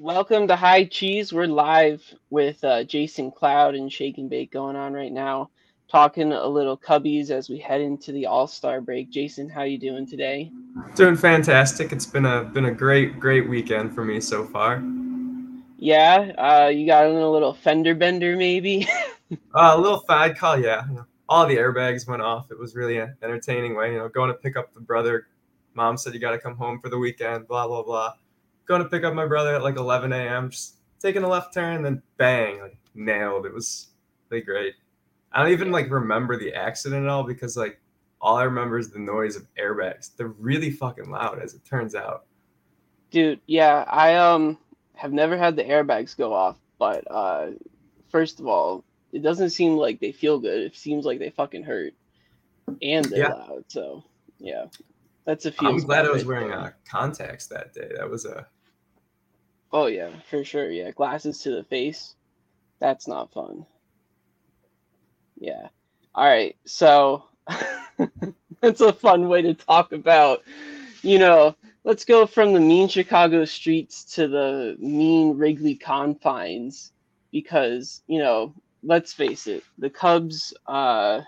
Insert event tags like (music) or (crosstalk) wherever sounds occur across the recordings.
Welcome to High Cheese. We're live with uh, Jason Cloud and Shake and Bake going on right now, talking a little Cubbies as we head into the All Star break. Jason, how you doing today? Doing fantastic. It's been a been a great great weekend for me so far. Yeah, uh, you got in a little fender bender maybe. (laughs) uh, a little fad call, yeah. all the airbags went off. It was really an entertaining way. You know, going to pick up the brother. Mom said you got to come home for the weekend. Blah blah blah going to pick up my brother at like 11 a.m. Just taking a left turn, then bang, like nailed. It was really great. I don't even like remember the accident at all because like all I remember is the noise of airbags. They're really fucking loud, as it turns out. Dude, yeah, I um have never had the airbags go off, but uh, first of all, it doesn't seem like they feel good. It seems like they fucking hurt, and they're yeah. loud. So yeah, that's a few. I'm glad I was wearing uh, contacts that day. That was a Oh yeah, for sure. Yeah, glasses to the face. That's not fun. Yeah. All right. So (laughs) that's a fun way to talk about, you know, let's go from the mean Chicago streets to the mean Wrigley confines because, you know, let's face it, the Cubs uh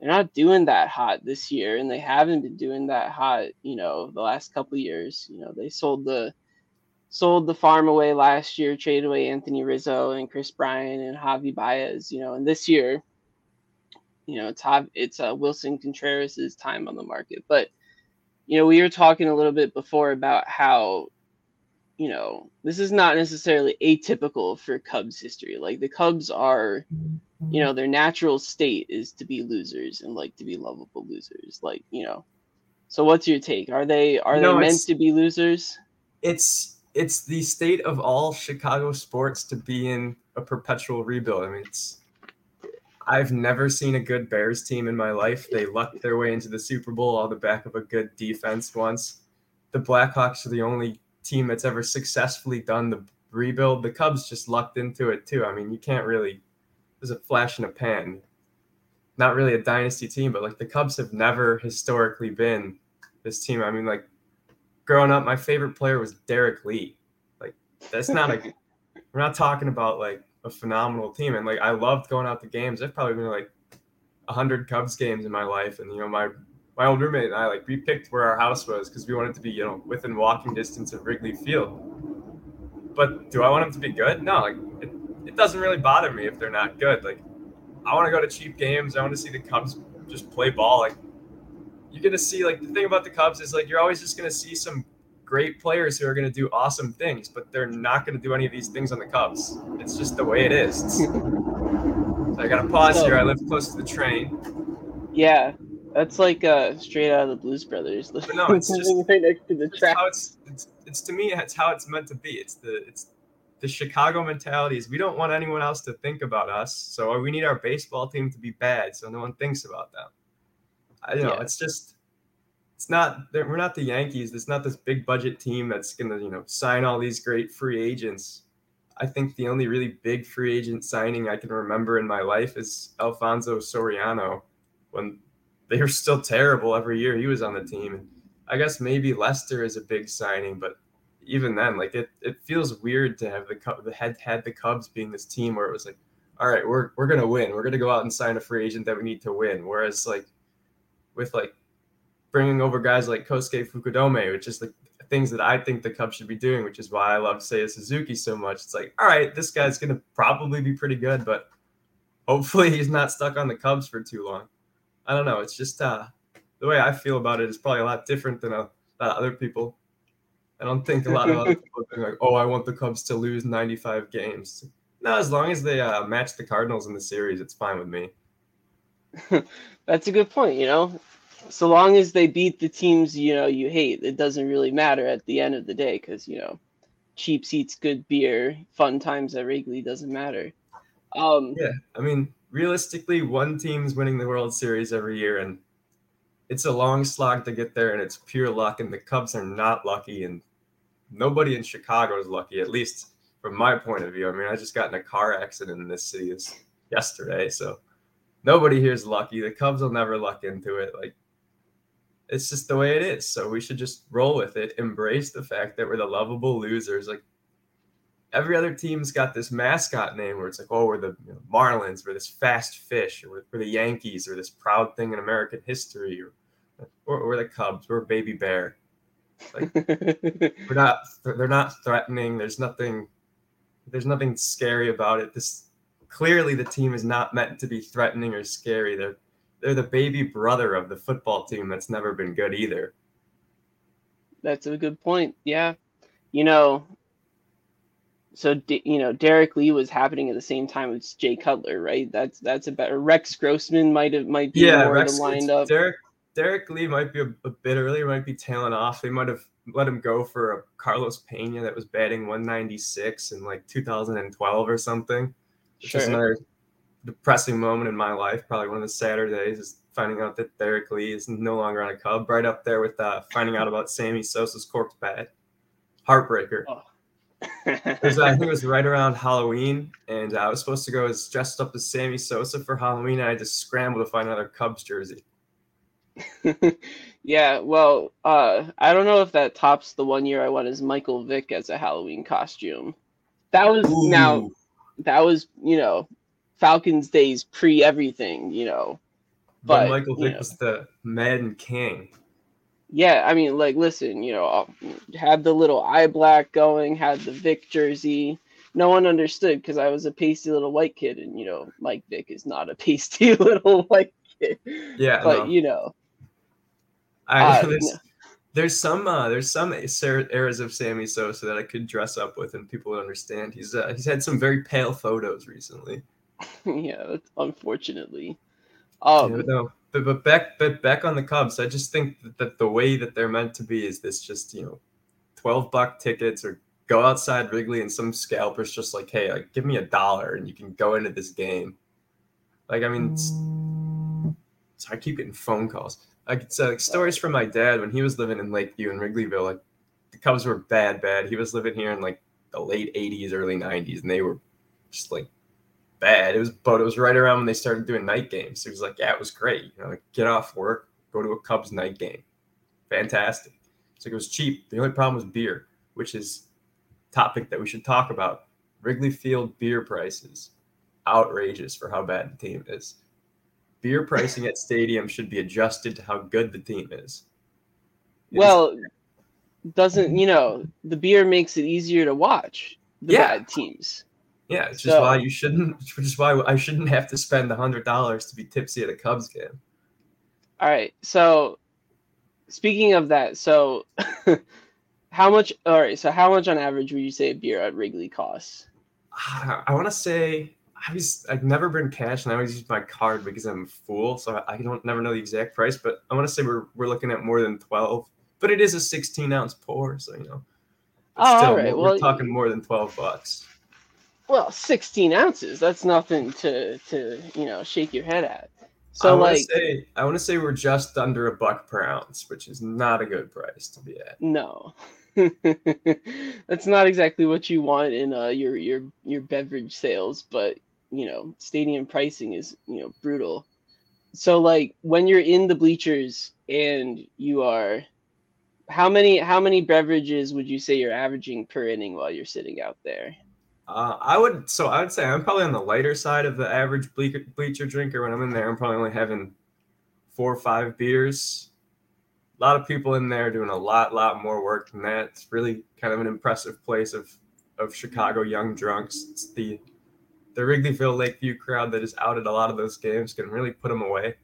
they're not doing that hot this year and they haven't been doing that hot, you know, the last couple years. You know, they sold the sold the farm away last year, traded away Anthony Rizzo and Kris Bryant and Javi Baez, you know, and this year, you know, it's it's uh, Willson Contreras' time on the market. But, you know, we were talking a little bit before about how, you know, this is not necessarily atypical for Cubs history. Like the Cubs are, you know, their natural state is to be losers and like to be lovable losers. Like, you know, so what's your take? Are they are they meant to be losers? It's it's the state of all Chicago sports to be in a perpetual rebuild. I mean, it's I've never seen a good Bears team in my life. They lucked their way into the Super Bowl on the back of a good defense once. The Blackhawks are the only team that's ever successfully done the rebuild. The Cubs just lucked into it too. I mean, you can't really there's a flash in a pan. Not really a dynasty team, but like the Cubs have never historically been this team. I mean, like growing up, my favorite player was Derrek Lee. Like that's not a (laughs) we're not talking about like a phenomenal team. And like I loved going out to games. I've probably been to, like hundred Cubs games in my life. And you know, my my old roommate and I like we picked where our house was because we wanted to be, you know, within walking distance of Wrigley Field. But do I want them to be good? No, like it, it doesn't really bother me if they're not good. Like I want to go to cheap games. I want to see the Cubs just play ball. Like you're gonna see like the thing about the Cubs is like you're always just gonna see some great players who are gonna do awesome things, but they're not gonna do any of these things on the Cubs. It's just the way it is. so (laughs) I gotta pause so, here. I live close to the train. Yeah, that's like uh, straight out of the Blues Brothers. But no, it's just (laughs) right next to the track. It's, it's, it's to me, it's how it's meant to be. It's the it's the Chicago mentality is we don't want anyone else to think about us, so we need our baseball team to be bad, so no one thinks about them. I you know yeah. it's just it's not we're not the Yankees. It's not this big budget team that's gonna you know sign all these great free agents. I think the only really big free agent signing I can remember in my life is Alfonso Soriano when they were still terrible every year he was on the team. And I guess maybe Lester is a big signing, but even then, like it, it feels weird to have the the head had the Cubs being this team where it was like, all right, we're we're gonna win. We're gonna go out and sign a free agent that we need to win. Whereas like with like bringing over guys like Kosuke Fukudome, which is the things that I think the Cubs should be doing, which is why I love Seiya Suzuki so much. It's like, all right, this guy's gonna probably be pretty good, but hopefully (laughs) he's not stuck on the Cubs for too long. I don't know. It's just uh, the way I feel about it is probably a lot different than a other people. I don't think a lot of other (laughs) people think like, oh, I want the Cubs to lose 95 games. No, as long as they uh, match the Cardinals in the series, it's fine with me. (laughs) That's a good point. You know, so long as they beat the teams you know you hate, it doesn't really matter at the end of the day because you know, cheap seats, good beer, fun times at Wrigley doesn't matter. Um, yeah, I mean, realistically, one team's winning the World Series every year, and it's a long slog to get there, and it's pure luck. And the Cubs are not lucky, and nobody in Chicago is lucky, at least from my point of view. I mean, I just got in a car accident in this city yesterday, so nobody here is lucky. The Cubs will never luck into it. Like it's just the way it is. So we should just roll with it, embrace the fact that we're the lovable losers. Like every other team's got this mascot name where it's like, oh, we're the you know, Marlins, we're this fast fish, or we're the Yankees, or this proud thing in American history, or, or we're the Cubs, we're Baby Bear. Like (laughs) we're not, they're not threatening. There's nothing, there's nothing scary about it. This clearly the team is not meant to be threatening or scary. They're they're the baby brother of the football team that's never been good either. That's a good point. Yeah. You know, so you know Derrek Lee was happening at the same time as Jay Cutler, right? That's that's a better Rex Grossman might have might be yeah, more Rex, lined up. Derek Derrek Lee might be a, a, bit earlier, might be tailing off. They might have let him go for a Carlos Pena that was batting 196 in like 2012 or something. Which sure. is another depressing moment in my life. Probably one of the sadder days is finding out that Derrek Lee is no longer on a Cub. Right up there with uh, finding out about Sammy Sosa's corked bat. Heartbreaker. Oh. it was, I think it was right around Halloween, and I was supposed to go as dressed up as Sammy Sosa for Halloween, and I just scrambled to find another Cubs jersey. (laughs) yeah, well, uh, I don't know if that tops the one year I went as Michael Vick as a Halloween costume. That was Ooh. now, that was you know, Falcons days pre everything, you know. But, but Michael Vick know. was the Madden King yeah, I mean, like, listen, you know, had the little eye black going, had the Vick jersey. No one understood because I was a pasty little white kid, and you know, Mike Vick is not a (laughs) pasty little white kid. Yeah, but no. you know, I uh, (laughs) there's. There's some uh, there's some eras of Sammy Sosa that I could dress up with, and people would understand. He's uh, he's had some very pale photos recently. (laughs) yeah, unfortunately. Um, yeah, no, but, but back but back on the Cubs, I just think that, that the way that they're meant to be is this just you know, twelve buck tickets or go outside Wrigley and some scalpers just like, hey, like give me a dollar and you can go into this game. Like I mean, so I keep getting phone calls. Like uh, like stories from my dad when he was living in Lakeview and Wrigleyville. Like the Cubs were bad, bad. He was living here in like the late '80s, early '90s, and they were just like bad. It was, but it was right around when they started doing night games. It was like, yeah, it was great. You know, like get off work, go to a Cubs night game, fantastic. It's like it was cheap. The only problem was beer, which is topic that we should talk about. Wrigley Field beer prices, outrageous for how bad the team is. Beer pricing at stadium should be adjusted to how good the team is. It well, is- doesn't you know the beer makes it easier to watch the yeah. bad teams. Yeah, it's just so, why you shouldn't. (laughs) Which is why I shouldn't have to spend a hundred dollars to be tipsy at a Cubs game. All right. So, speaking of that, so (laughs) how much? All right. So, how much on average would you say a beer at Wrigley costs? (sighs) I want to say I was I've never been cash, and I always use my card because I'm a fool, so I don't never know the exact price. But I want to say we're we're looking at more than twelve. But it is a 16 ounce pour, so you know. Oh, still, all right. We're, well, talking more than 12 bucks. Well, 16 ounces. That's nothing to to you know shake your head at. So I like, say, I want to say we're just under a buck per ounce, which is not a good price to be at. No, (laughs) that's not exactly what you want in uh, your your your beverage sales, but you know, stadium pricing is you know brutal. So like when you're in the bleachers and you are, how many how many beverages would you say you're averaging per inning while you're sitting out there? Uh, I would so I would say I'm probably on the lighter side of the average bleacher, bleacher drinker. When I'm in there, I'm probably only having four or five beers. A lot of people in there doing a lot, lot more work than that. It's really kind of an impressive place of of Chicago young drunks. It's the the Wrigleyville Lakeview crowd that is out at a lot of those games can really put them away.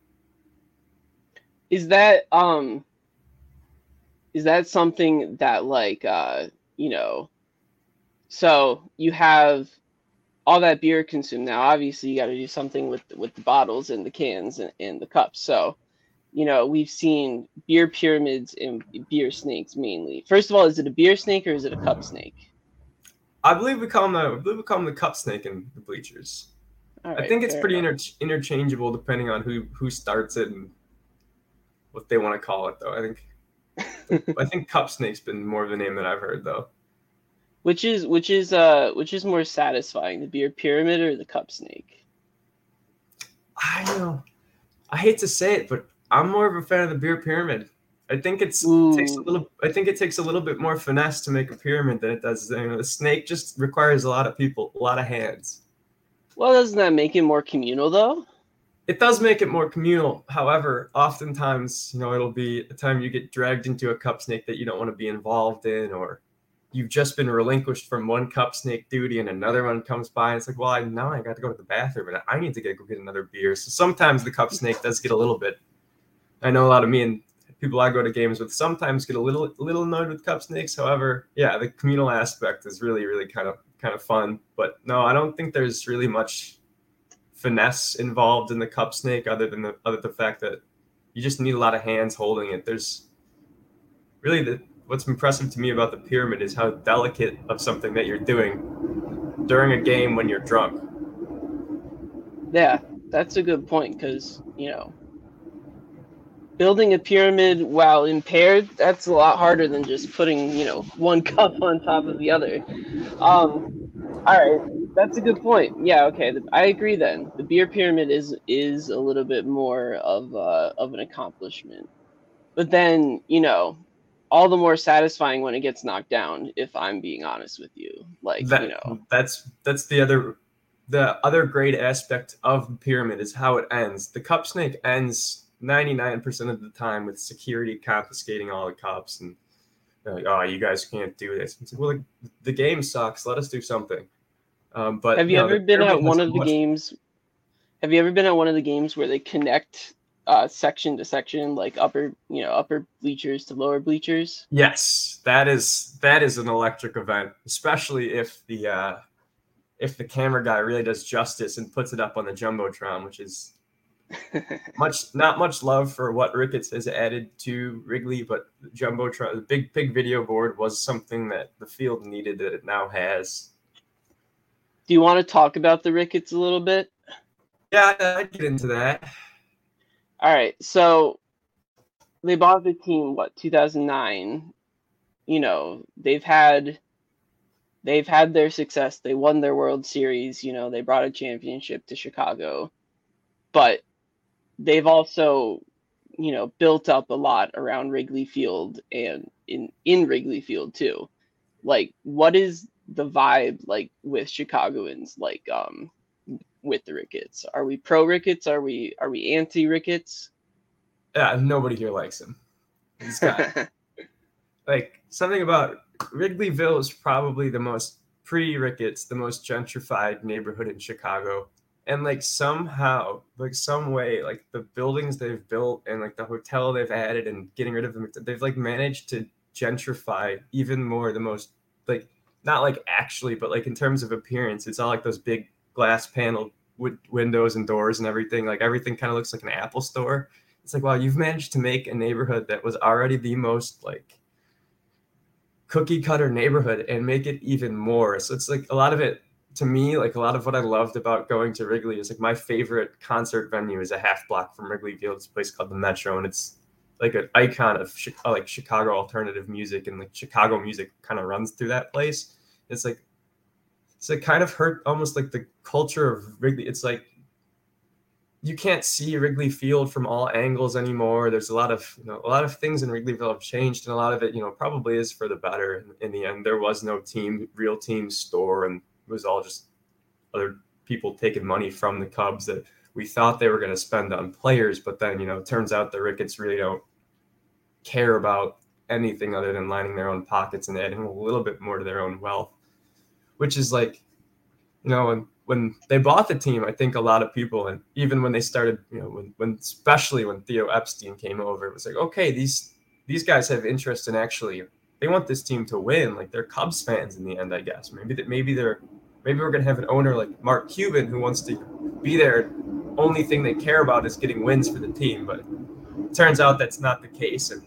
Is that um is that something that like uh you know so you have all that beer consumed. Now, obviously, you got to do something with with the bottles and the cans and, and the cups. So, you know, we've seen beer pyramids and beer snakes mainly. First of all, is it a beer snake or is it a cup snake? I believe we call them the I believe we call them the cup snake in the bleachers. Right, I think it's pretty inter- interchangeable depending on who who starts it and what they want to call it. Though I think (laughs) I think cup snake's been more of the name that I've heard though. Which is which is uh which is more satisfying, the beer pyramid or the cup snake? I know. I hate to say it, but I'm more of a fan of the beer pyramid. I think it's it takes a little. I think it takes a little bit more finesse to make a pyramid than it does. You know, the snake just requires a lot of people, a lot of hands. Well, doesn't that make it more communal though? It does make it more communal. However, oftentimes, you know, it'll be a time you get dragged into a cup snake that you don't want to be involved in, or you've just been relinquished from one cup snake duty and another one comes by and it's like, well, I now I got to go to the bathroom and I need to get go get another beer. So sometimes the cup snake does get a little bit. I know a lot of me and people I go to games with sometimes get a little little annoyed with cup snakes. However, yeah, the communal aspect is really really kind of kind of fun. But no, I don't think there's really much finesse involved in the cup snake other than the other the fact that you just need a lot of hands holding it. There's really the what's impressive to me about the pyramid is how delicate of something that you're doing during a game when you're drunk. Yeah, that's a good point because you know building a pyramid while impaired that's a lot harder than just putting you know one (laughs) cup on top of the other um all right that's a good point. Yeah, okay, I agree. Then the beer pyramid is is a little bit more of uh, of an accomplishment, but then you know, all the more satisfying when it gets knocked down. If I'm being honest with you, like that, you know, that's that's the other the other great aspect of the pyramid is how it ends. The cup snake ends 99% of the time with security confiscating all the cops and like, oh, you guys can't do this. Like, well, the, the game sucks. Let us do something. Um, but have you, ever been at one of the much... games? Have you ever been at one of the games where they connect uh, section to section, like upper, you know, upper bleachers to lower bleachers? Yes, that is that is an electric event, especially if the uh, if the camera guy really does justice and puts it up on the jumbotron, which is (laughs) much not much love for what Ricketts has added to Wrigley, but jumbotron, the big big video board was something that the field needed that it now has. Do you want to talk about the Ricketts a little bit? Yeah, I'd get into that. All right. So they bought the team what 2009. You know, they've had they've had their success. They won their World Series, you know, they brought a championship to Chicago. But they've also, you know, built up a lot around Wrigley Field and in in Wrigley Field too. Like what is the vibe like with Chicagoans like um with the Ricketts? Are we pro Ricketts? Are we are we anti Ricketts? Yeah, nobody here likes him. He's got (laughs) like something about Wrigleyville is probably the most pre Ricketts, the most gentrified neighborhood in Chicago. And like somehow, like some way, like the buildings they've built and like the hotel they've added and getting rid of them, they've like managed to gentrify even more the most like not like actually, but like in terms of appearance, it's all like those big glass panel with windows and doors and everything. Like everything kind of looks like an Apple store. It's like, wow, you've managed to make a neighborhood that was already the most like cookie cutter neighborhood and make it even more. So it's like a lot of it to me, like a lot of what I loved about going to Wrigley is like my favorite concert venue is a half block from Wrigley Field. It's a place called the Metro, and it's like an icon of uh, like Chicago alternative music, and like Chicago music kind of runs through that place it's like it's like kind of hurt almost like the culture of Wrigley. It's like you can't see Wrigley Field from all angles anymore. There's a lot of you know a lot of things in Wrigleyville have changed, and a lot of it you know probably is for the better. In, in the end, there was no team, real team store, and was all just other people taking money from the Cubs that we thought they were going to spend on players, but then you know it turns out the Ricketts really don't care about anything other than lining their own pockets and adding a little bit more to their own wealth, which is like, you know, when when they bought the team, I think a lot of people, and even when they started, you know, when, when especially when Theo Epstein came over, it was like, okay, these these guys have interest in actually they want this team to win. Like they're Cubs fans in the end, I guess. Maybe that maybe they're maybe we're gonna have an owner like Mark Cuban who wants to be there. Only thing they care about is getting wins for the team, but turns out that's not the case. And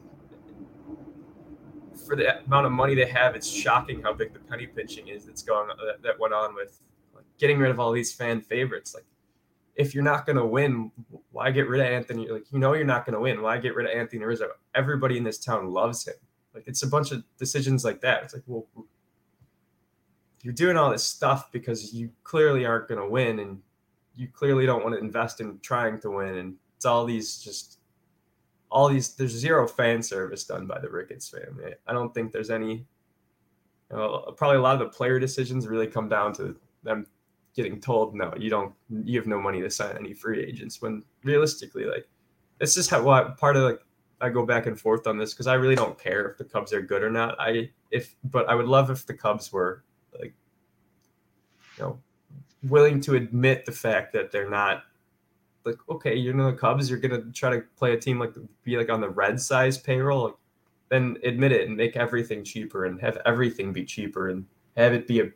for the amount of money they have, it's shocking how big the penny pinching is that's going that, uh, that went on with like, getting rid of all these fan favorites. Like, if you're not going to win, why get rid of Anthony? Like, you know, you're not going to win. Why get rid of Anthony Rizzo? Everybody in this town loves him. Like, it's a bunch of decisions like that. It's like, well, you're doing all this stuff because you clearly aren't going to win, and you clearly don't want to invest in trying to win. And it's all these just all these there's zero fan service done by the Ricketts family. I don't think there's any. You know, probably a lot of the player decisions really come down to them getting told, no, you don't, you have no money to sign any free agents. When realistically, like, this is how what part of like I go back and forth on this because I really don't care if the Cubs are good or not. I if but I would love if the Cubs were like, you know, willing to admit the fact that they're not like okay, you know the Cubs, you're gonna try to play a team like be like on the red size payroll, like, then admit it and make everything cheaper and have everything be cheaper and have it be a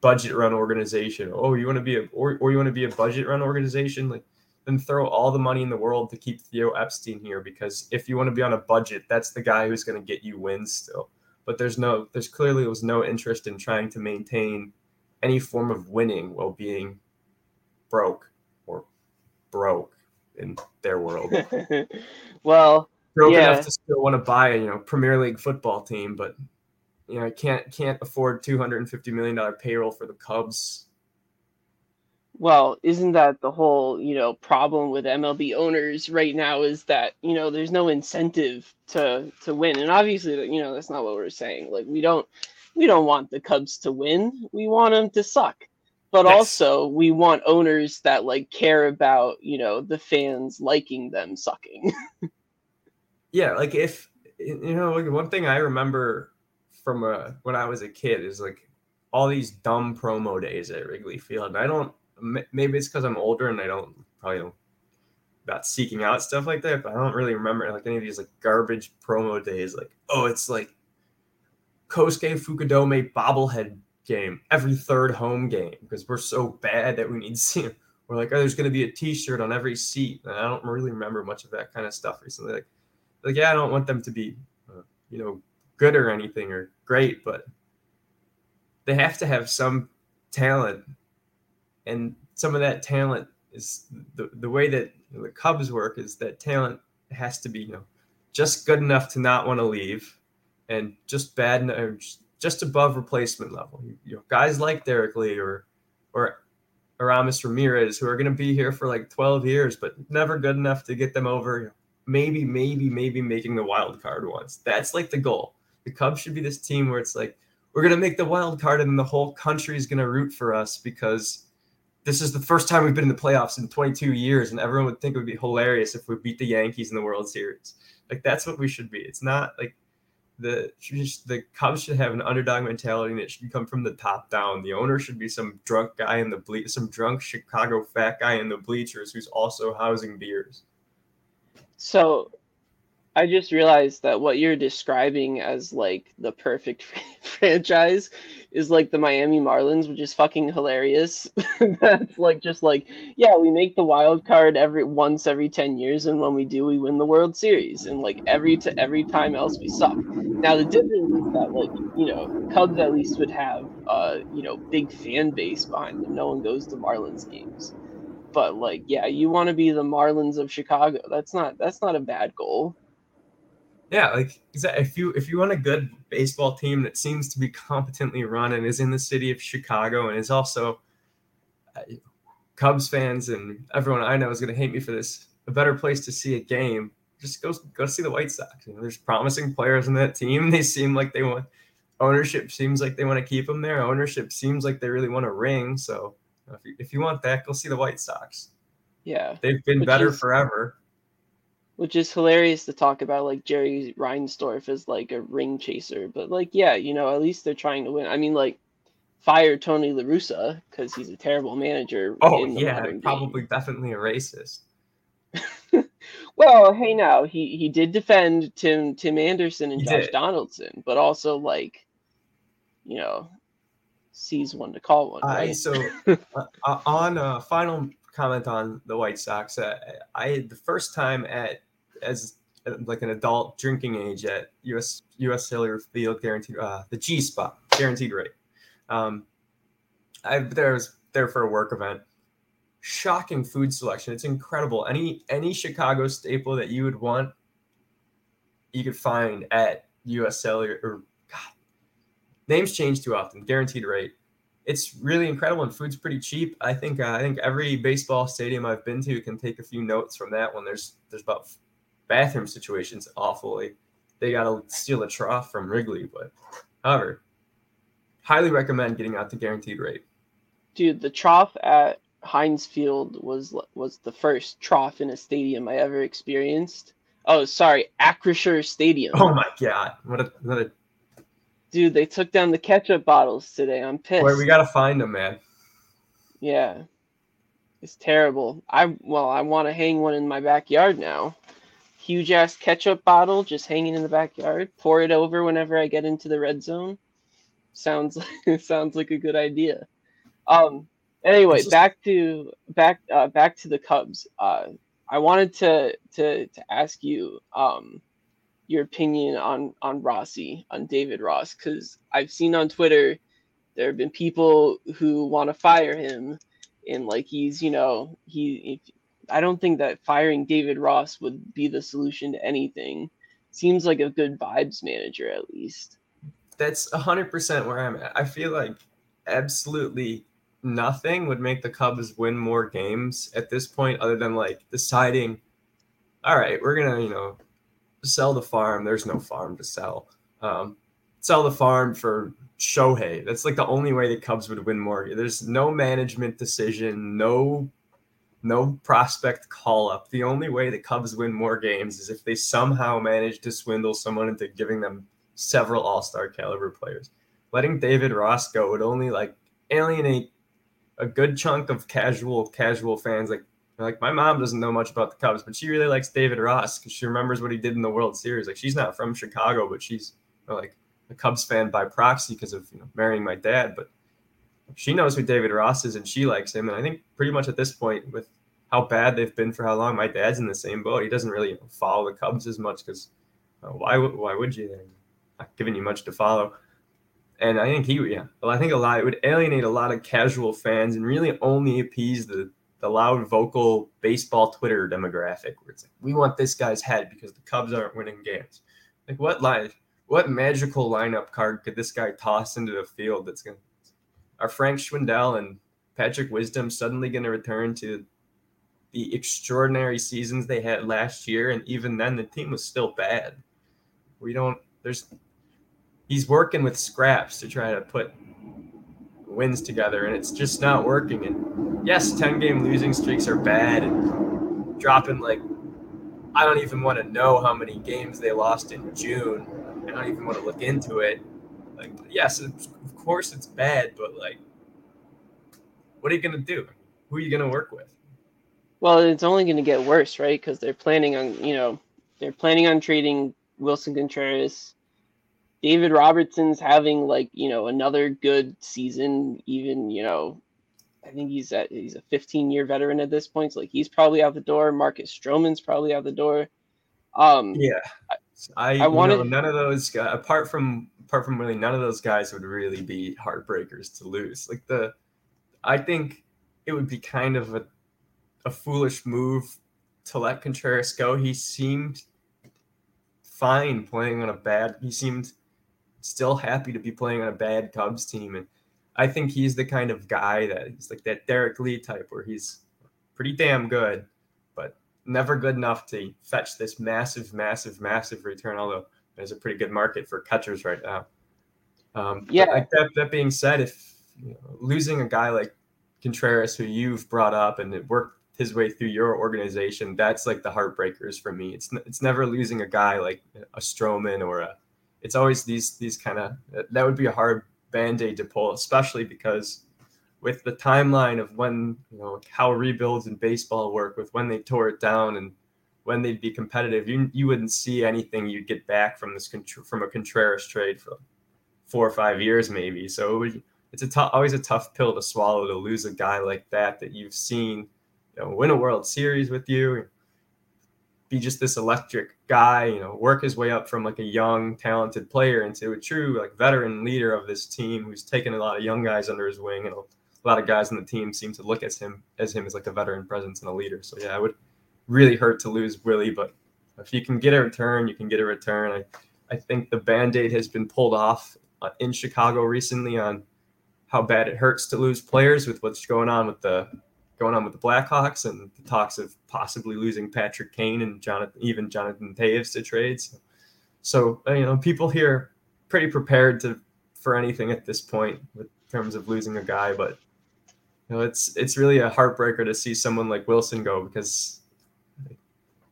budget run organization. Oh, you want to be a or, or you want to be a budget run organization, like then throw all the money in the world to keep Theo Epstein here because if you want to be on a budget, that's the guy who's going to get you wins still. But there's no there's clearly was no interest in trying to maintain any form of winning while being broke or broke in their world. (laughs) well, broke yeah. enough to still want to buy a you know Premier League football team, but you know I can't can't afford two hundred and fifty million dollar payroll for the Cubs. Well, isn't that the whole you know problem with MLB owners right now? Is that you know there's no incentive to to win, and obviously you know that's not what we're saying. Like we don't we don't want the Cubs to win. We want them to suck. But also we want owners that like care about, you know, the fans liking them sucking. (laughs) yeah, like if you know, like one thing I remember from uh, when I was a kid is like all these dumb promo days at Wrigley Field. And I don't maybe it's because I'm older and I don't probably about seeking out stuff like that, but I don't really remember like any of these like garbage promo days. Like, oh, it's like Kosuke Fukudome bobblehead game every third home game because we're so bad that we need to see him. We're like, oh, there's going to be a T-shirt on every seat, and I don't really remember much of that kind of stuff recently. Like, like yeah, I don't want them to be, uh, you know, good or anything or great, but they have to have some talent, and some of that talent is the the way that the Cubs work is that talent has to be, you know, just good enough to not want to leave and just bad or just above replacement level. You know, guys like Derrek Lee or or Aramis Ramirez who are going to be here for like 12 years, but never good enough to get them over. Maybe, maybe, maybe making the wild card once. That's like the goal. The Cubs should be this team where it's like we're going to make the wild card and the whole country is going to root for us because this is the first time we've been in the playoffs in 22 years, and everyone would think it would be hilarious if we beat the Yankees in the World Series. Like that's what we should be. It's not like the the Cubs should have an underdog mentality and it should come from the top down. The owner should be some drunk guy in the ble- some drunk Chicago fat guy in the bleachers who's also housing beers. So I just realized that what you're describing as like the perfect (laughs) franchise is like the Miami Marlins, which is fucking hilarious. (laughs) That's like just like yeah, we make the wild card every once every ten years, and when we do, we win the World Series, and like every to every time else we suck. Now the difference is that like you know Cubs at least would have uh you know big fan base behind them. No one goes to Marlins games, but like yeah, you want to be the Marlins of Chicago. That's not that's not a bad goal. Yeah, like if you if you want a good baseball team that seems to be competently run and is in the city of Chicago and is also uh, Cubs fans and everyone I know is going to hate me for this. A better place to see a game, just go go see the White Sox. You know, there's promising players in that team. (laughs) They seem like they want ownership seems like they want to keep them there. Ownership seems like they really want to ring. So if you, if you want that, go see the White Sox. Yeah, they've been better is, forever which is hilarious to talk about like Jerry Reinsdorf as like a ring chaser. But like, yeah, you know, at least they're trying to win. I mean, like, fire Tony La Russa because he's a terrible manager. Oh yeah, probably game. definitely a racist. (laughs) well, hey now he he did defend Tim Tim Anderson and he Josh did. Donaldson, but also like, you know, sees one to call one. Right? so (laughs) uh, on a final comment on the White Sox, uh, I the first time at as like an adult drinking age at US US Cellular Field guaranteed uh, the G spot guaranteed rate. Um, I there was there for a work event. Shocking food selection. It's incredible. Any any Chicago staple that you would want, you could find at US Cellular or God, names change too often. Guaranteed rate. It's really incredible and food's pretty cheap. I think uh, I think every baseball stadium I've been to can take a few notes from that one. There's there's about bathroom situation's awful. Like, they got to steal a trough from Wrigley, but however, highly recommend getting out the guaranteed rate. Dude, the trough at Heinz Field was was the first trough in a stadium I ever experienced. Oh, sorry, Acrisure Stadium. Oh my god, what a what a dude! They took down the ketchup bottles today. I'm pissed. Boy, we gotta find them, man. Yeah, it's terrible. I well, I want to hang one in my backyard now. Huge ass ketchup bottle just hanging in the backyard. Pour it over whenever I get into the red zone. Sounds like (laughs) sounds like a good idea. Um, Anyway, just... back to back uh, back to the Cubs. Uh, I wanted to to to ask you um, your opinion on on Rossi on David Ross because I've seen on Twitter there have been people who want to fire him and like he's you know he if, I don't think that firing David Ross would be the solution to anything. Seems like a good vibes manager at least. That's hundred percent where I'm at. I feel like absolutely nothing would make the Cubs win more games at this point, other than like deciding, all right, we're gonna you know sell the farm. There's no farm to sell. Um, sell the farm for Shohei. That's like the only way the Cubs would win more. There's no management decision, no no prospect call up. The only way the Cubs win more games is if they somehow manage to swindle someone into giving them several all-star caliber players. Letting David Ross go would only like alienate a good chunk of casual casual fans like like my mom doesn't know much about the Cubs, but she really likes David Ross because she remembers what he did in the World Series. Like she's not from Chicago, but she's like a Cubs fan by proxy because of you know marrying my dad. But she knows who David Ross is and she likes him. And I think pretty much at this point, with how bad they've been for how long, my dad's in the same boat. He doesn't really follow the Cubs as much because uh, why why would you? They're not giving you much to follow and I think he, yeah, well, I think a lot it would alienate a lot of casual fans and really only appease the the loud vocal baseball Twitter demographic, where it's like we want this guy's head because the Cubs aren't winning games. Like what line, what magical lineup card could this guy toss into the field that's gonna? Are Frank Schwindel and Patrick Wisdom suddenly going to return to the extraordinary seasons they had last year? And even then, the team was still bad. We don't. There's he's working with scraps to try to put wins together, and it's just not working. And yes, 10 game losing streaks are bad, and dropping like I don't even want to know how many games they lost in June. I don't even want to look into it. Like, yes, of course it's bad, but like, what are you gonna do? Who are you gonna work with? Well, it's only going to get worse, right? Because they're planning on, you know, they're planning on trading Willson Contreras David Robertson's having like you know another good season. Even you know, I think he's at he's a 15 year veteran at this point. So like he's probably out the door. Marcus Stroman's probably out the door. Um, yeah, I, I wanted know, none of those guys apart from apart from really none of those guys would really be heartbreakers to lose. Like the, I think it would be kind of a a foolish move to let Contreras go. He seemed fine playing on a bad. He seemed still happy to be playing on a bad Cubs team. And I think he's the kind of guy that he's like that Derrek Lee type where he's pretty damn good, never good enough to fetch this massive, massive, massive return. Although there's a pretty good market for catchers right now. Um, yeah. Like that, that being said, if you know, losing a guy like Contreras, who you've brought up and it worked his way through your organization, that's like the heartbreakers for me. It's it's never losing a guy like a Stroman or a it's always these these kind of that would be a hard band-aid to pull especially because with the timeline of when you know how rebuilds in baseball work with when they tore it down and when they'd be competitive you you wouldn't see anything you'd get back from this from a Contreras trade for four or five years maybe. So it would, it's a always a tough pill to swallow to lose a guy like that that you've seen you know, win a World Series with you be just this electric guy, you know, work his way up from like a young, talented player into a true like veteran leader of this team who's taken a lot of young guys under his wing and a lot of guys on the team seem to look at him as him as like a veteran presence and a leader. So yeah, it would really hurt to lose Willie, but if you can get a return, you can get a return. I, I think the band-aid has been pulled off uh, in Chicago recently on how bad it hurts to lose players with what's going on with the going on with the Blackhawks and the talks of possibly losing Patrick Kane and Jonathan, even Jonathan Toews to trades. So uh, you know, people here pretty prepared to for anything at this point with terms of losing a guy, but you know, it's it's really a heartbreaker to see someone like Willson go because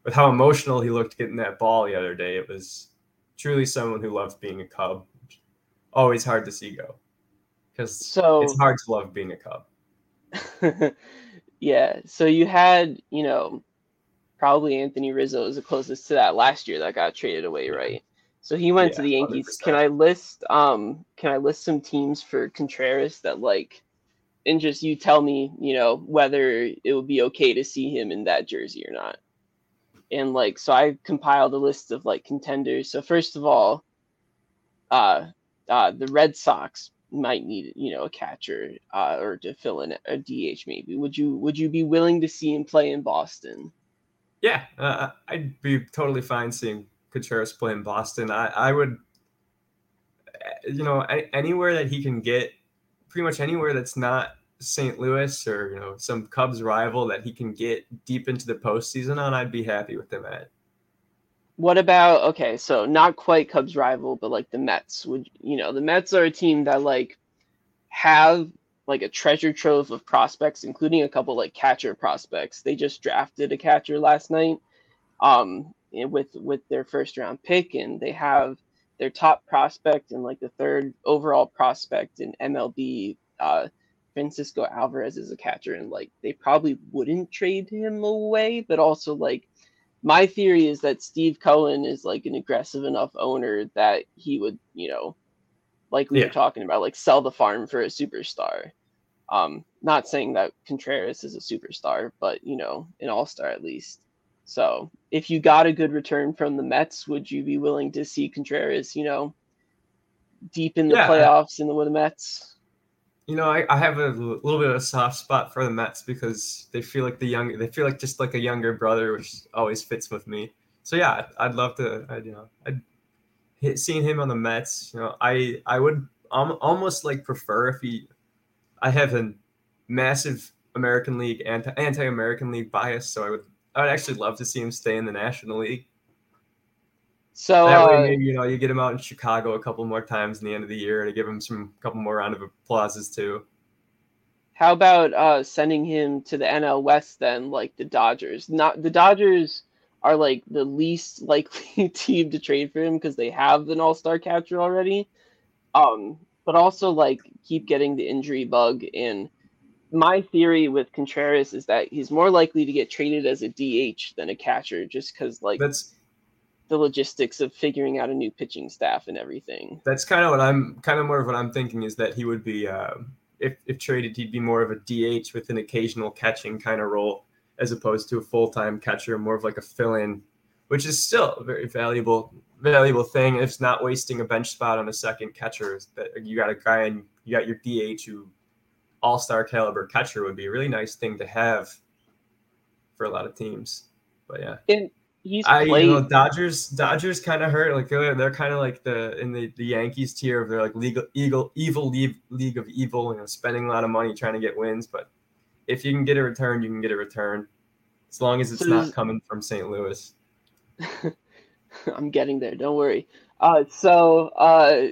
with how emotional he looked getting that ball the other day, it was truly someone who loved being a Cub. Always hard to see go because so, it's hard to love being a Cub. (laughs) yeah. So you had, you know, probably Anthony Rizzo is the closest to that last year that got traded away, right? So he went yeah, to the Yankees. 100%. Can I list um can I list some teams for Contreras that like and just you tell me, you know, whether it would be okay to see him in that jersey or not. And like so I compiled a list of like contenders. So first of all, uh uh the Red Sox might need, you know, a catcher uh or to fill in a DH maybe. Would you would you be willing to see him play in Boston? Yeah, uh, I'd be totally fine seeing Contreras play in Boston. I, I would, you know, anywhere that he can get, pretty much anywhere that's not St. Louis or you know some Cubs rival that he can get deep into the postseason on, I'd be happy with him at. What about okay, so not quite Cubs rival, but like the Mets? Would you know the Mets are a team that like have like a treasure trove of prospects, including a couple like catcher prospects. They just drafted a catcher last night. Um, with with their first round pick, and they have their top prospect and like the third overall prospect in MLB. Uh, Francisco Alvarez is a catcher, and like they probably wouldn't trade him away, but also like my theory is that Steve Cohen is like an aggressive enough owner that he would, you know, like we yeah. were talking about, like sell the farm for a superstar. Um, not saying that Contreras is a superstar, but you know, an all star at least. So if you got a good return from the Mets, would you be willing to see Contreras, you know, deep in the yeah. playoffs in the with the Mets? You know, I, I have a little bit of a soft spot for the Mets because they feel like the young, they feel like just like a younger brother, which always fits with me. So yeah, I'd love to, I'd, you know, I'd hit, seeing him on the Mets. You know, I I would almost like prefer if he, I have a massive American League anti anti American League bias, so I would I would actually love to see him stay in the National League. So that way, uh, maybe you know you get him out in Chicago a couple more times in the end of the year to give him some couple more round of applauses too. How about uh, sending him to the NL West then, like the Dodgers? Not the Dodgers are like the least (laughs) likely team to trade for him because they have an All Star catcher already. Um, but also like keep getting the injury bug and my theory with Contreras is that he's more likely to get traded as a DH than a catcher, just because like that's the logistics of figuring out a new pitching staff and everything. That's kind of what I'm kind of more of what I'm thinking is that he would be uh, if if traded, he'd be more of a DH with an occasional catching kind of role as opposed to a full time catcher, more of like a fill in, which is still a very valuable valuable thing. If it's not wasting a bench spot on a second catcher, that you got a guy and you got your DH who all star caliber catcher would be a really nice thing to have for a lot of teams. But yeah. And he's I played... you know Dodgers Dodgers kind of hurt like they're, they're kind of like the in the, the Yankees tier of their like legal eagle evil league, league of evil you know spending a lot of money trying to get wins but if you can get a return you can get a return as long as it's so not coming from St. Louis. (laughs) I'm getting there. Don't worry. Uh, so uh,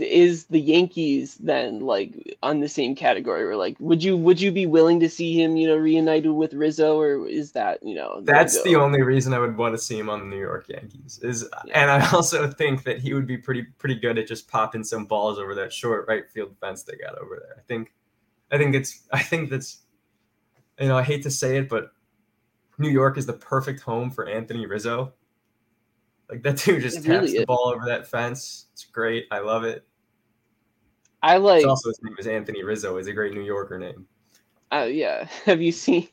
is the Yankees then like on the same category? Or like would you would you be willing to see him you know reunited with Rizzo or is that you know that's the only reason I would want to see him on the New York Yankees is yeah. and I (laughs) also think that he would be pretty pretty good at just popping some balls over that short right field fence they got over there. I think I think it's I think that's you know I hate to say it but New York is the perfect home for Anthony Rizzo like that dude just it taps really the is. ball over that fence. It's great. I love it. I like. It's also his name is Anthony Rizzo. Is a great New Yorker name. Oh uh, yeah. (laughs) Have you seen?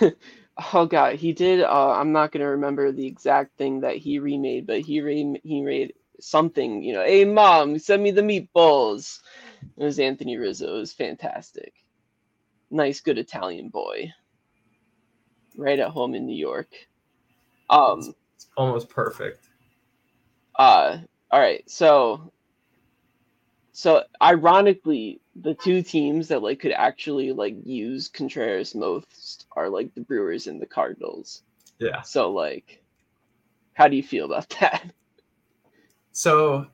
(laughs) oh god, he did. Uh, I'm not gonna remember the exact thing that he remade, but he re- he made something. You know, hey mom, send me the meatballs. It was Anthony Rizzo. It was fantastic. Nice, good Italian boy. Right at home in New York. Um, it's, it's almost perfect. Uh, all right. So, so ironically, the two teams that like could actually like use Contreras most are like the Brewers and the Cardinals. Yeah. So like, how do you feel about (laughs) that? So,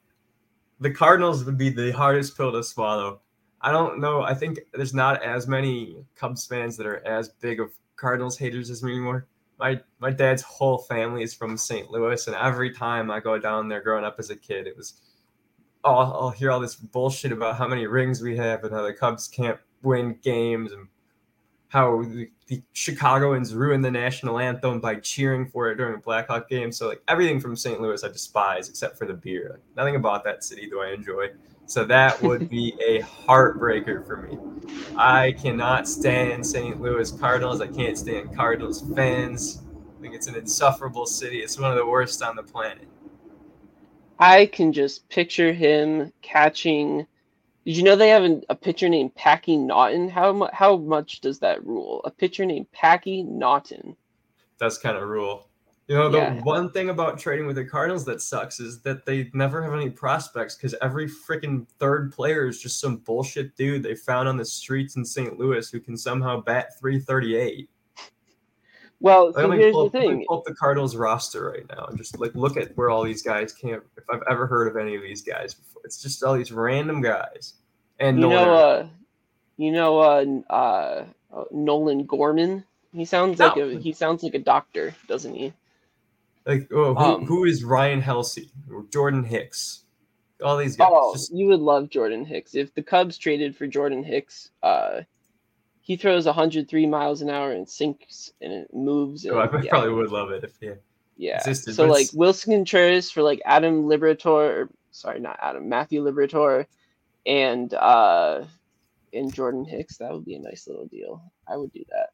the Cardinals would be the hardest pill to swallow. I don't know. I think there's not as many Cubs fans that are as big of Cardinals haters as me anymore. My my dad's whole family is from St. Louis, and every time I go down there, growing up as a kid, it was oh, I'll hear all this bullshit about how many rings we have and how the Cubs can't win games and how the, the Chicagoans ruined the national anthem by cheering for it during a Blackhawk game. So like everything from St. Louis I despise except for the beer. Like, nothing about that city do I enjoy. So that (laughs) would be a heartbreaker for me. I cannot stand St. Louis Cardinals. I can't stand Cardinals fans. I think it's an insufferable city. It's one of the worst on the planet. I can just picture him catching. Did you know they have a pitcher named Packy Naughton? How mu- how much does that rule? A pitcher named Packy Naughton. That's kind of rule. You know, the Yeah. one thing about trading with the Cardinals that sucks is that they never have any prospects because every freaking third player is just some bullshit dude they found on the streets in St. Louis who can somehow bat 338. Well, so here's pull, the thing. pull up the Cardinals roster right now and just like look at where all these guys came. If I've ever heard of any of these guys before, it's just all these random guys. And You no know, uh, you know, uh, uh, uh, Nolan Gorman. He sounds like a he sounds like a doctor, doesn't he? Like oh, who, um, who is Ryan Helsley or Jordan Hicks? All these guys. Oh, just you would love Jordan Hicks. If the Cubs traded for Jordan Hicks, uh, he throws 103 miles an hour and sinks and it moves. And, oh, I yeah, probably would love it if yeah. yeah. existed, So like Willson Contreras for like Adam Liberatore, or, sorry, not Adam, Matthew Liberatore, and uh, and Jordan Hicks. That would be a nice little deal. I would do that.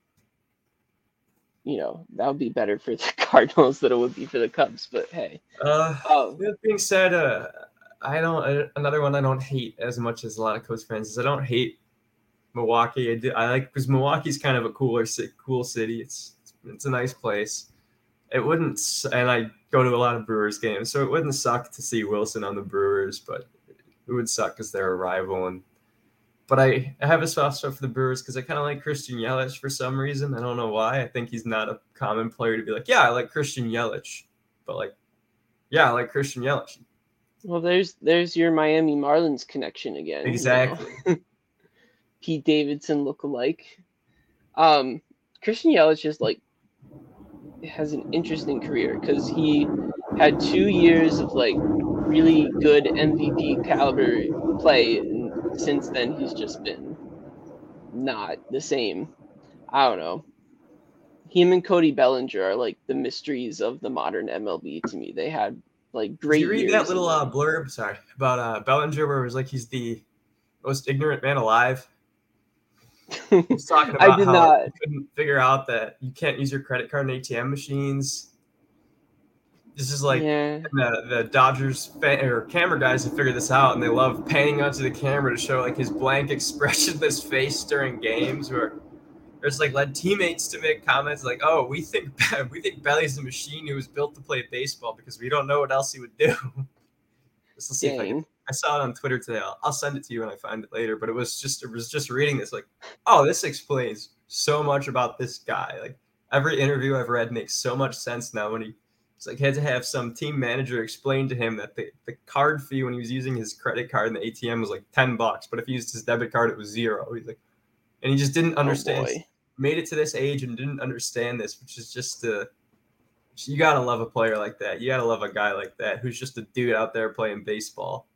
You know, that would be better for the (laughs) Cardinals than it would be for the Cubs. But hey, Uh, oh, That being said, uh, I don't. uh, Another one I don't hate as much as a lot of Coast fans is I don't hate Milwaukee. I do. I like because Milwaukee's kind of a cooler, cool city. It's it's a nice place. It wouldn't, and I go to a lot of Brewers games, so it wouldn't suck to see Willson on the Brewers, but it would suck because they're a rival. And but I, I have a soft spot for the Brewers because I kind of like Christian Yelich for some reason. I don't know why. I think he's not a common player to be like, yeah, I like Christian Yelich, but like, yeah, I like Christian Yelich. well, there's there's your Miami Marlins connection again. you know? Exactly. (laughs) Pete Davidson look-alike. Um, Christian Yelich is like has an interesting career because he had two years of like really good MVP caliber play, since then he's just been not the same. I don't know. Him and Cody Bellinger are like the mysteries of the modern MLB to me. They had like great. Did you read that little uh, blurb? Sorry about uh, Bellinger, where it was like he's the most ignorant man alive. He was talking (laughs) I did not. couldn't figure out that you can't use your credit card in ATM machines. This is like yeah. the, the Dodgers fan, or camera guys have figured this out, and they love panning onto the camera to show like his blank (laughs) expressionless face during games, where there's like led teammates to make comments like, "Oh, we think (laughs) we think Belly's a machine who was built to play baseball because we don't know what else he would do." (laughs) Let's see if I, can, I saw it on Twitter today. I'll, I'll send it to you when I find it later. But it was just it was just reading this like, oh, this explains so much about this guy. Like every interview I've read makes so much sense now when he it's like he had to have some team manager explain to him that the, the card fee when he was using his credit card in the ATM was like 10 bucks, but if he used his debit card, it was zero. He's like, and he just didn't understand, Oh made it to this age and didn't understand this, which is just uh you gotta love a player like that. You gotta love a guy like that who's just a dude out there playing baseball.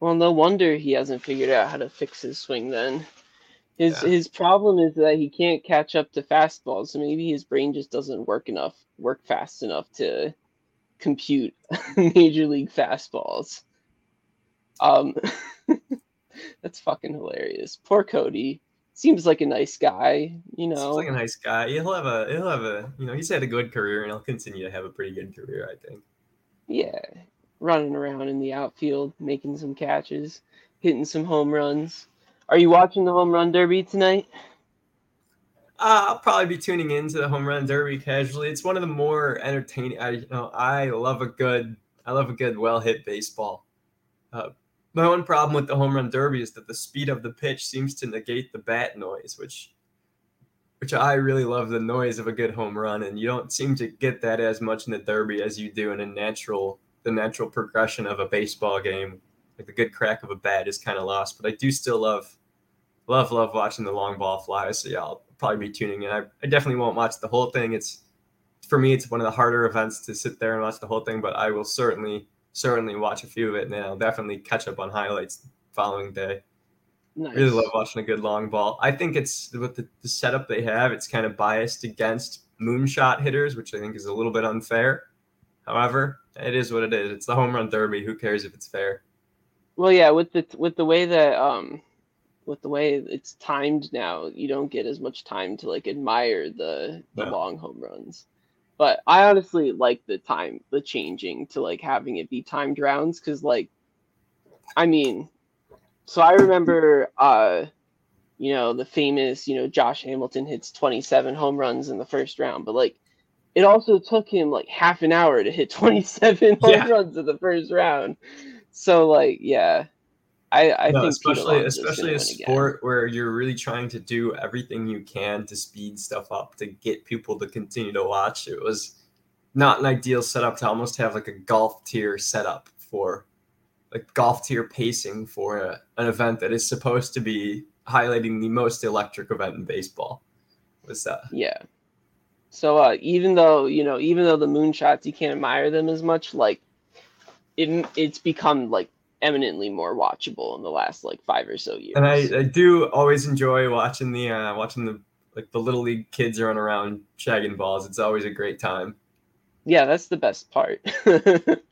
Well, no wonder he hasn't figured out how to fix his swing then. His Yeah. his problem is that he can't catch up to fastballs, so maybe his brain just doesn't work enough, work fast enough to compute (laughs) major league fastballs. Um (laughs) that's fucking hilarious. Poor Cody. Seems like a nice guy, you Seems know. like a nice guy. He'll have a he'll have a you know he's had a good career and he'll continue to have a pretty good career. I think. Yeah. Running around in the outfield, making some catches, hitting some home runs. Are you watching the home run derby tonight? Uh, I'll probably be tuning into the home run derby casually. It's one of the more entertaining. I you know I love a good I love a good well hit baseball. Uh, my one problem with the home run derby is that the speed of the pitch seems to negate the bat noise, which which I really love the noise of a good home run, and you don't seem to get that as much in the derby as you do in a natural the natural progression of a baseball game. Like the good crack of a bat is kind of lost, but I do still love love love watching the long ball fly. So yeah, I'll probably be tuning in. I, I definitely won't watch the whole thing. It's for me, it's one of the harder events to sit there and watch the whole thing, but I will certainly certainly watch a few of it, and I'll definitely catch up on highlights following day. Nice. Really love watching a good long ball. I think it's with the, the setup they have, it's kind of biased against moonshot hitters, which I think is a little bit unfair. However, it is what it is. It's the home run derby. Who cares if it's fair? Well, yeah, with the with the way that um with the way it's timed now, you don't get as much time to like admire the the no. long home runs. But I honestly like the time, the changing to like having it be timed rounds because, like, I mean, so I remember, uh, you know, the famous, you know, Josh Hamilton hits 27 home runs in the first round, but like, it also took him like half an hour to hit 27 (laughs) home yeah. runs in the first round. So, like, yeah, I, I no, think especially especially a sport where you're really trying to do everything you can to speed stuff up to get people to continue to watch. It was not an ideal setup to almost have like a golf tier setup for like golf tier pacing for a, an event that is supposed to be highlighting the most electric event in baseball. Was that? Yeah. So uh, even though you know, even though the moonshots you can't admire them as much, like it, it's become like eminently more watchable in the last like five or so years. And I, I do always enjoy watching the uh, watching the like the little league kids run around shagging balls. It's always a great time. Yeah, that's the best part. (laughs)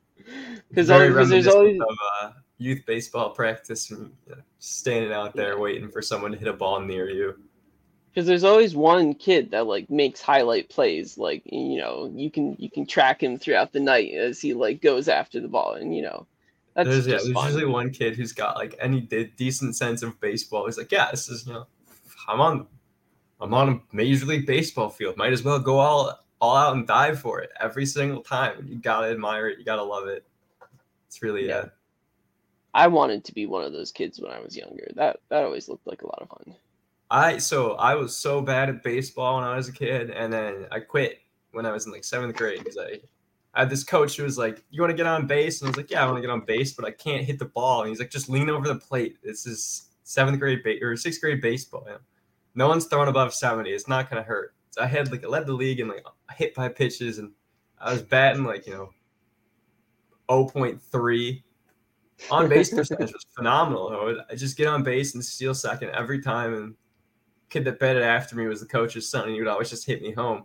Because there's always of, uh, youth baseball practice and standing out there waiting for someone to hit a ball near you. Because there's always one kid that like makes highlight plays. Like you know, you can you can track him throughout the night as he like goes after the ball, and you know that's there's, yeah, there's fun. usually one kid who's got like any de- decent sense of baseball. He's like, yeah, this is you know, I'm on, I'm on a major league baseball field. Might as well go all all out and dive for it every single time. You gotta admire it. You gotta love it. It's really yeah. Uh, I wanted to be one of those kids when I was younger. That that always looked like a lot of fun. I so I was so bad at baseball when I was a kid, and then I quit when I was in like seventh grade because I I had this coach who was like, "You want to get on base?" And I was like, "Yeah, I want to get on base, but I can't hit the ball." And he's like, "Just lean over the plate. This is seventh grade ba- or sixth grade baseball. You know? No one's throwing above seventy. It's not gonna hurt." So I had like I led the league in like hit by pitches, and I was batting like you know, 0.3. On base percentage (laughs) was phenomenal. I, would, I just get on base and steal second every time, and kid that batted after me was the coach's son, and he would always just hit me home.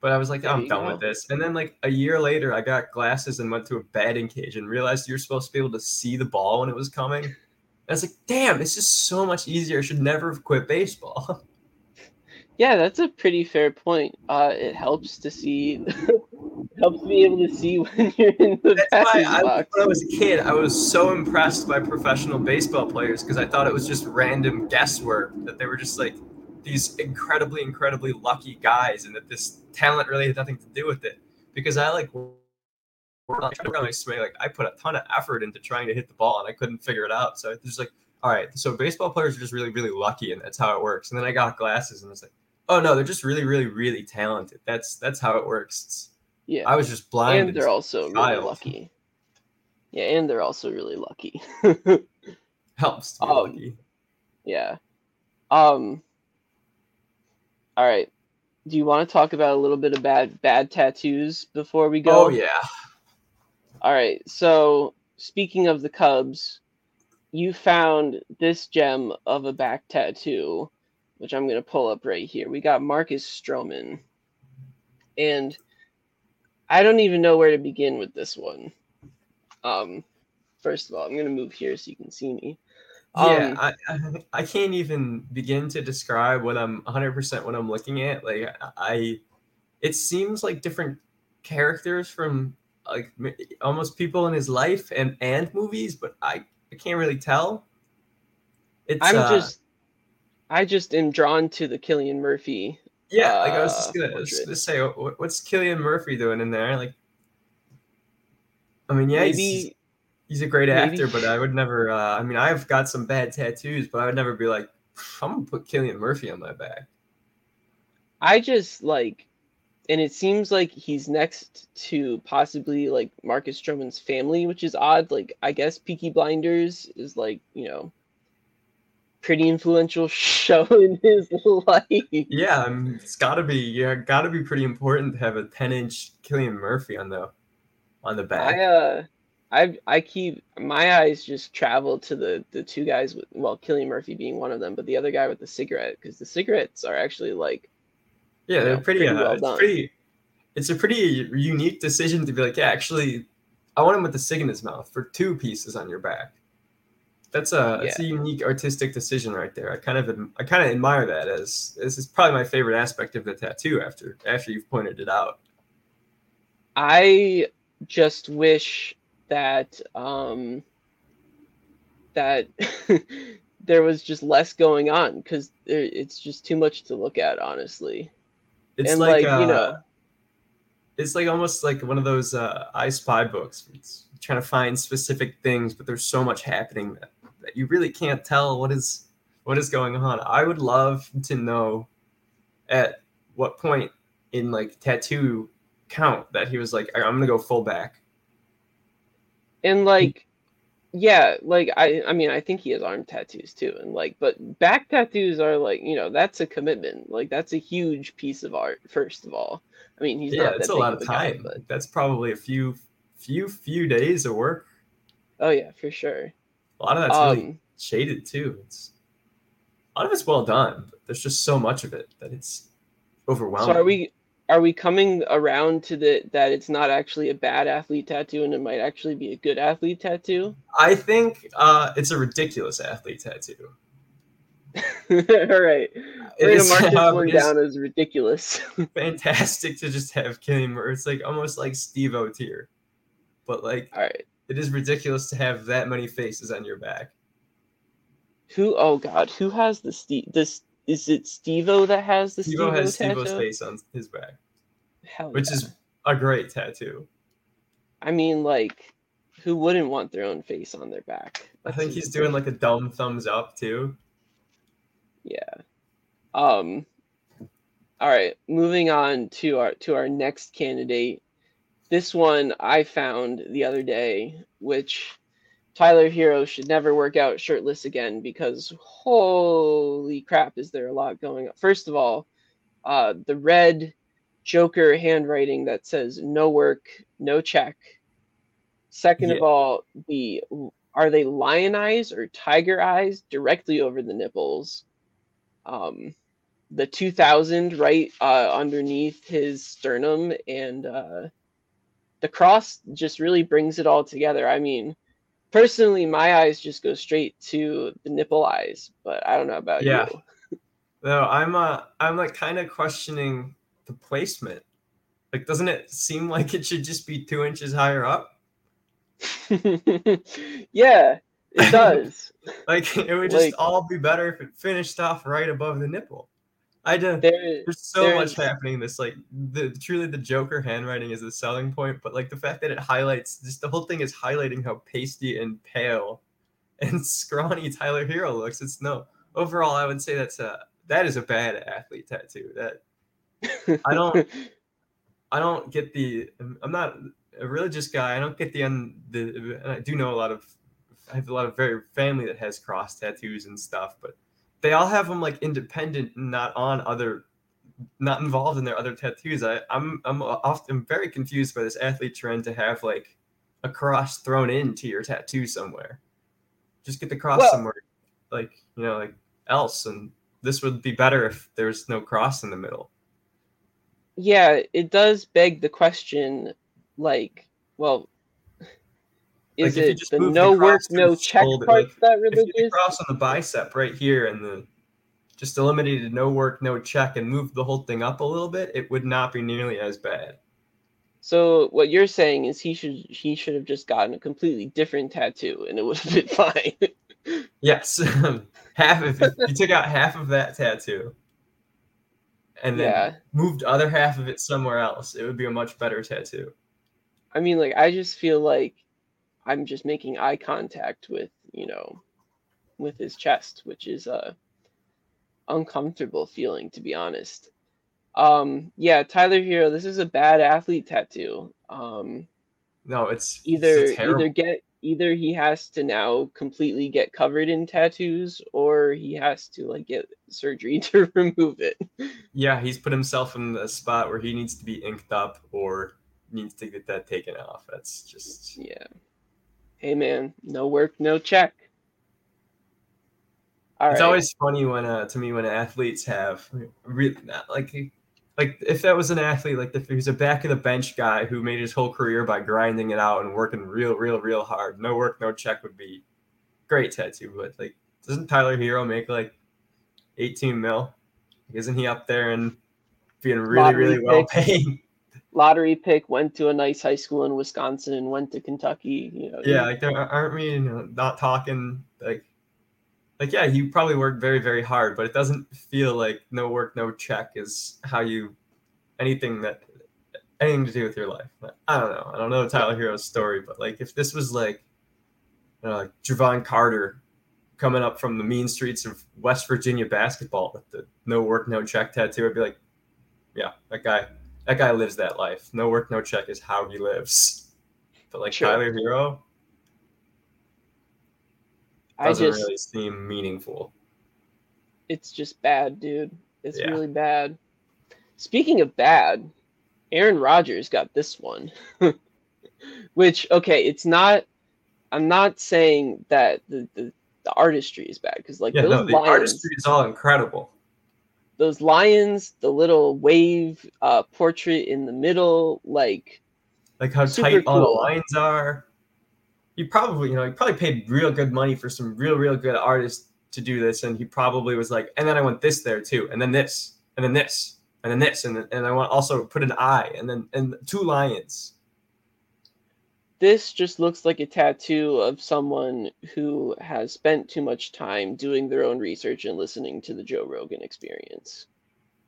But I was like, I'm done with this. And then like a year later, I got glasses and went to a batting cage and realized you're supposed to be able to see the ball when it was coming. And I was like, damn, this is so much easier. I should never have quit baseball. (laughs) Yeah, that's a pretty fair point. Uh, it helps to see, (laughs) helps be able to see (laughs) when you're in the That's why I, box. when I was a kid, I was so impressed by professional baseball players because I thought it was just random guesswork that they were just like these incredibly, incredibly lucky guys, and that this talent really had nothing to do with it. Because I like like I put a ton of effort into trying to hit the ball, and I couldn't figure it out. So it's just like, all right, so baseball players are just really, really lucky, and that's how it works. And then I got glasses, and it's like, oh no, they're just really, really, really talented. That's that's how it works. It's, yeah, I was just blind. And they're also really lucky. Yeah, and they're also really lucky. (laughs) Helps to be um, lucky. Yeah. Um, all right. Do you want to talk about a little bit of bad bad tattoos before we go? Oh yeah. All right. So speaking of the Cubs, you found this gem of a back tattoo, which I'm gonna pull up right here. We got Marcus Stroman, and I don't even know where to begin with this one. Um, first of all, I'm gonna move here so you can see me. Yeah, um, I, (laughs) I can't even begin to describe what I'm 100% what I'm looking at. Like I it seems like different characters from like almost people in his life and and movies, but I I can't really tell. It's I'm uh, just I just am drawn to the Cillian Murphy. Yeah, like I was just gonna, uh, was gonna say, what's Cillian Murphy doing in there? Like, I mean, yeah, maybe he's a great Maybe. actor, but I would never. Uh, I mean, I've got some bad tattoos, but I would never be like, I'm gonna put Cillian Murphy on my back. I just like, and it seems like he's next to possibly like Marcus Stroman's family, which is odd. Like, I guess Peaky Blinders is like, you know, pretty influential (laughs) show in his life. Yeah, I mean, it's got to be. Yeah, got to be pretty important to have a 10 inch Cillian Murphy on the on the back. I uh, I I keep my eyes just travel to the the two guys with well, Cillian Murphy being one of them, but the other guy with the cigarette because the cigarettes are actually like yeah, they're know, pretty. pretty uh, well it's done. pretty. It's a pretty unique decision to be like, yeah, actually, I want him with the cig in his mouth for two pieces on your back. That's a that's a unique artistic decision right there. I kind of I kind of admire that as this is probably my favorite aspect of the tattoo after after you've pointed it out. I just wish that um that (laughs) there was just less going on because it's just too much to look at, honestly. It's And, like, like, uh, you know- it's like almost like one of those uh, I Spy books. It's trying to find specific things, but there's so much happening that, that you really can't tell what is what is going on. I would love to know at what point in like tattoo count that he was like, I'm gonna go full back. And like yeah like i i mean i think he has arm tattoos too and like but back tattoos are like you know that's a commitment like that's a huge piece of art first of all i mean he's yeah, not it's that a lot of a guy, time. but That's probably a few few few days of work. oh yeah for sure A lot of that's really um shaded too. It's a lot of it's well done, but there's just so much of it that it's overwhelming. so are we are we coming around to the that it's not actually a bad athlete tattoo and it might actually be a good athlete tattoo I think uh, it's a ridiculous athlete tattoo. (laughs) all right It we're gonna is, mark this one it is down as ridiculous (laughs) fantastic to just have Cillian Murray. It's like almost like Steve-O tier, but like all right it is ridiculous to have that many faces on your back. who oh god who has the steve this is it Steve-O that has the Steve Steve-O has Steve tattoo? O's face on his back, Hell which yeah. is a great tattoo. I mean, like, who wouldn't want their own face on their back? I think he's doing like a dumb thumbs up too. yeah. Um. All right, moving on to our to our next candidate. This one I found the other day, which Tyler Herro should never work out shirtless again because holy crap, is there a lot going on? First of all, uh, the red Joker handwriting that says "no work, no check." Second of all, the are they lion eyes or tiger eyes directly over the nipples? Um, the 2000 right uh, underneath his sternum and uh, the cross just really brings it all together. I mean, personally, my eyes just go straight to the nipple eyes, but I don't know about Yeah. No, I'm uh I'm like kind of questioning the placement. Like, doesn't it seem (laughs) like it should just be two inches higher up? (laughs) yeah, it (laughs) does. Like, it would just Like- all be better if it finished off right above the nipple. I just there, there's so there's- much happening. This like the truly the Joker handwriting is the selling point, but like the fact that it highlights just the whole thing is highlighting how pasty and pale (laughs) and scrawny Tyler Herro looks. It's no overall. I would say that's a that is a bad athlete tattoo. That I don't (laughs) I don't get the. I'm not a religious guy. I don't get the. Un, the and I do know a lot of. I have a lot of very family that has cross tattoos and stuff, but they all have them like independent, and not on other, not involved in their other tattoos. I, I'm I'm often very confused by this athlete trend to have like a cross thrown into your tattoo somewhere. Just get the cross Well- somewhere, like you know, like else, and this would be better if there's no cross in the middle. yeah, it does beg the question, like, well, is Like, it just the no work, no check part that if you cross on the bicep right here and the just eliminated no work, no check, and moved the whole thing up a little bit, it would not be nearly as bad. So what you're saying is he should he should have just gotten a completely different tattoo and it would have been (laughs) fine. Yes, (laughs) half of it, you took out half of that tattoo, and then yeah. moved other half of it somewhere else, it would be a much better tattoo. I mean, like, I just feel like I'm just making eye contact with, you know, with his chest, which is a uncomfortable feeling to be honest. Um, yeah, Tyler Herro, this is a bad athlete tattoo. Um, no, it's either it's either get either he has to now completely get covered in tattoos or he has to like get surgery (laughs) to remove it. Yeah, he's put himself in a spot where he needs to be inked up or needs to get that taken off. That's just yeah. Hey man, no work, no check. All it's right. always funny when uh, to me when athletes have really like like if that was an athlete, like if he was a back of the bench guy who made his whole career by grinding it out and working real, real, real hard, no work, no check would be great tattoo. But like, doesn't Tyler Herro make like 18 mil? Isn't he up there and being really, lottery really well paid? Lottery pick went to a nice high school in Wisconsin and went to Kentucky. You know, yeah, like there aren't we you know, not talking like like yeah, you probably work very very hard, but it doesn't feel like no work no check is how you anything that anything to do with your life. I don't know. I don't know Tyler Herro's story, but like if this was like uh, you know, like Jevon Carter coming up from the mean streets of West Virginia basketball with the no work no check tattoo, I'd be like, yeah, that guy that guy lives that life. No work no check is how he lives. But like sure. Tyler Herro, doesn't just, really seem meaningful. It's just bad, dude. It's yeah. really bad. Speaking of bad, Aaron Rodgers got this one. (laughs) Which, okay, it's not I'm not saying that the, the, the artistry is bad because like yeah, those no, the lions, artistry is all incredible. Those lions, the little wave uh, portrait in the middle, like like how tight cool. all the lines are he probably, you know, he probably paid real good money for some real, real good artists to do this. And he probably was like, and then I want this there too, and then this, and then this, and then this, and then, and I want also put an eye, and then and two lions. This just looks like a tattoo of someone who has spent too much time doing their own research and listening to the Joe Rogan experience.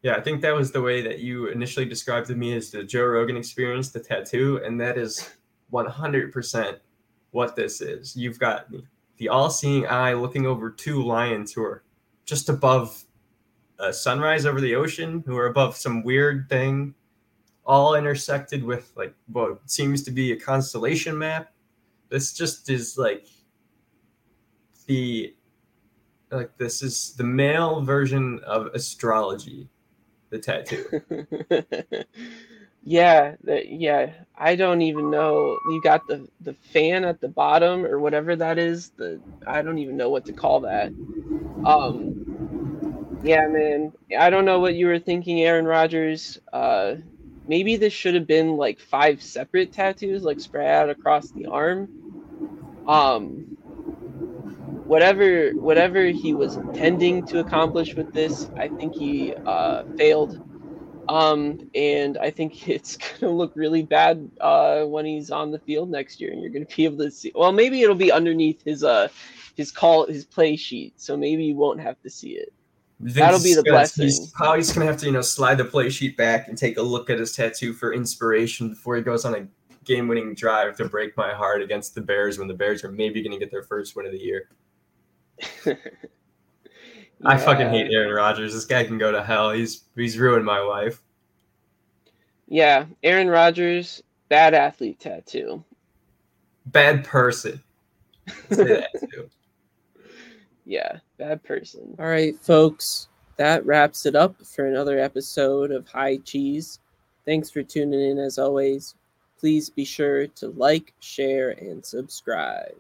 Yeah, I think that was the way that you initially described to me as the Joe Rogan experience, the tattoo, and that is 100% what this is. You've got the all-seeing eye looking over two lions who are just above a sunrise over the ocean, who are above some weird thing, all intersected with like what seems to be a constellation map. This just is like the like this is the male version of astrology, the tattoo. (laughs) Yeah, yeah. I don't even know. You got the the fan at the bottom or whatever that is. The I don't even know what to call that. Um, yeah, man. I don't know what you were thinking, Aaron Rodgers. Uh, maybe this should have been like five separate tattoos, like spread out across the arm. Um, whatever whatever he was intending to accomplish with this, I think he uh, failed um, and I think (laughs) it's gonna look really bad uh, when he's on the field next year, and you're gonna be able to see. Well, maybe it'll be underneath his uh his call his play sheet, so maybe you won't have to see it. That'll be the gonna, blessing. He's probably just gonna have to you know slide the play sheet back and take a look at his tattoo for inspiration before he goes on a game-winning drive to break my heart against the Bears when the Bears are maybe gonna get their first win of the year. (laughs) I fucking hate Aaron Rodgers. This guy can go to hell. He's he's ruined my life. Yeah, Aaron Rodgers, bad athlete tattoo. Bad person. Say that too. (laughs) yeah, bad person. All right, folks. That wraps it up for another episode of High Cheese. Thanks for tuning in as always. Please be sure to like, share, and subscribe.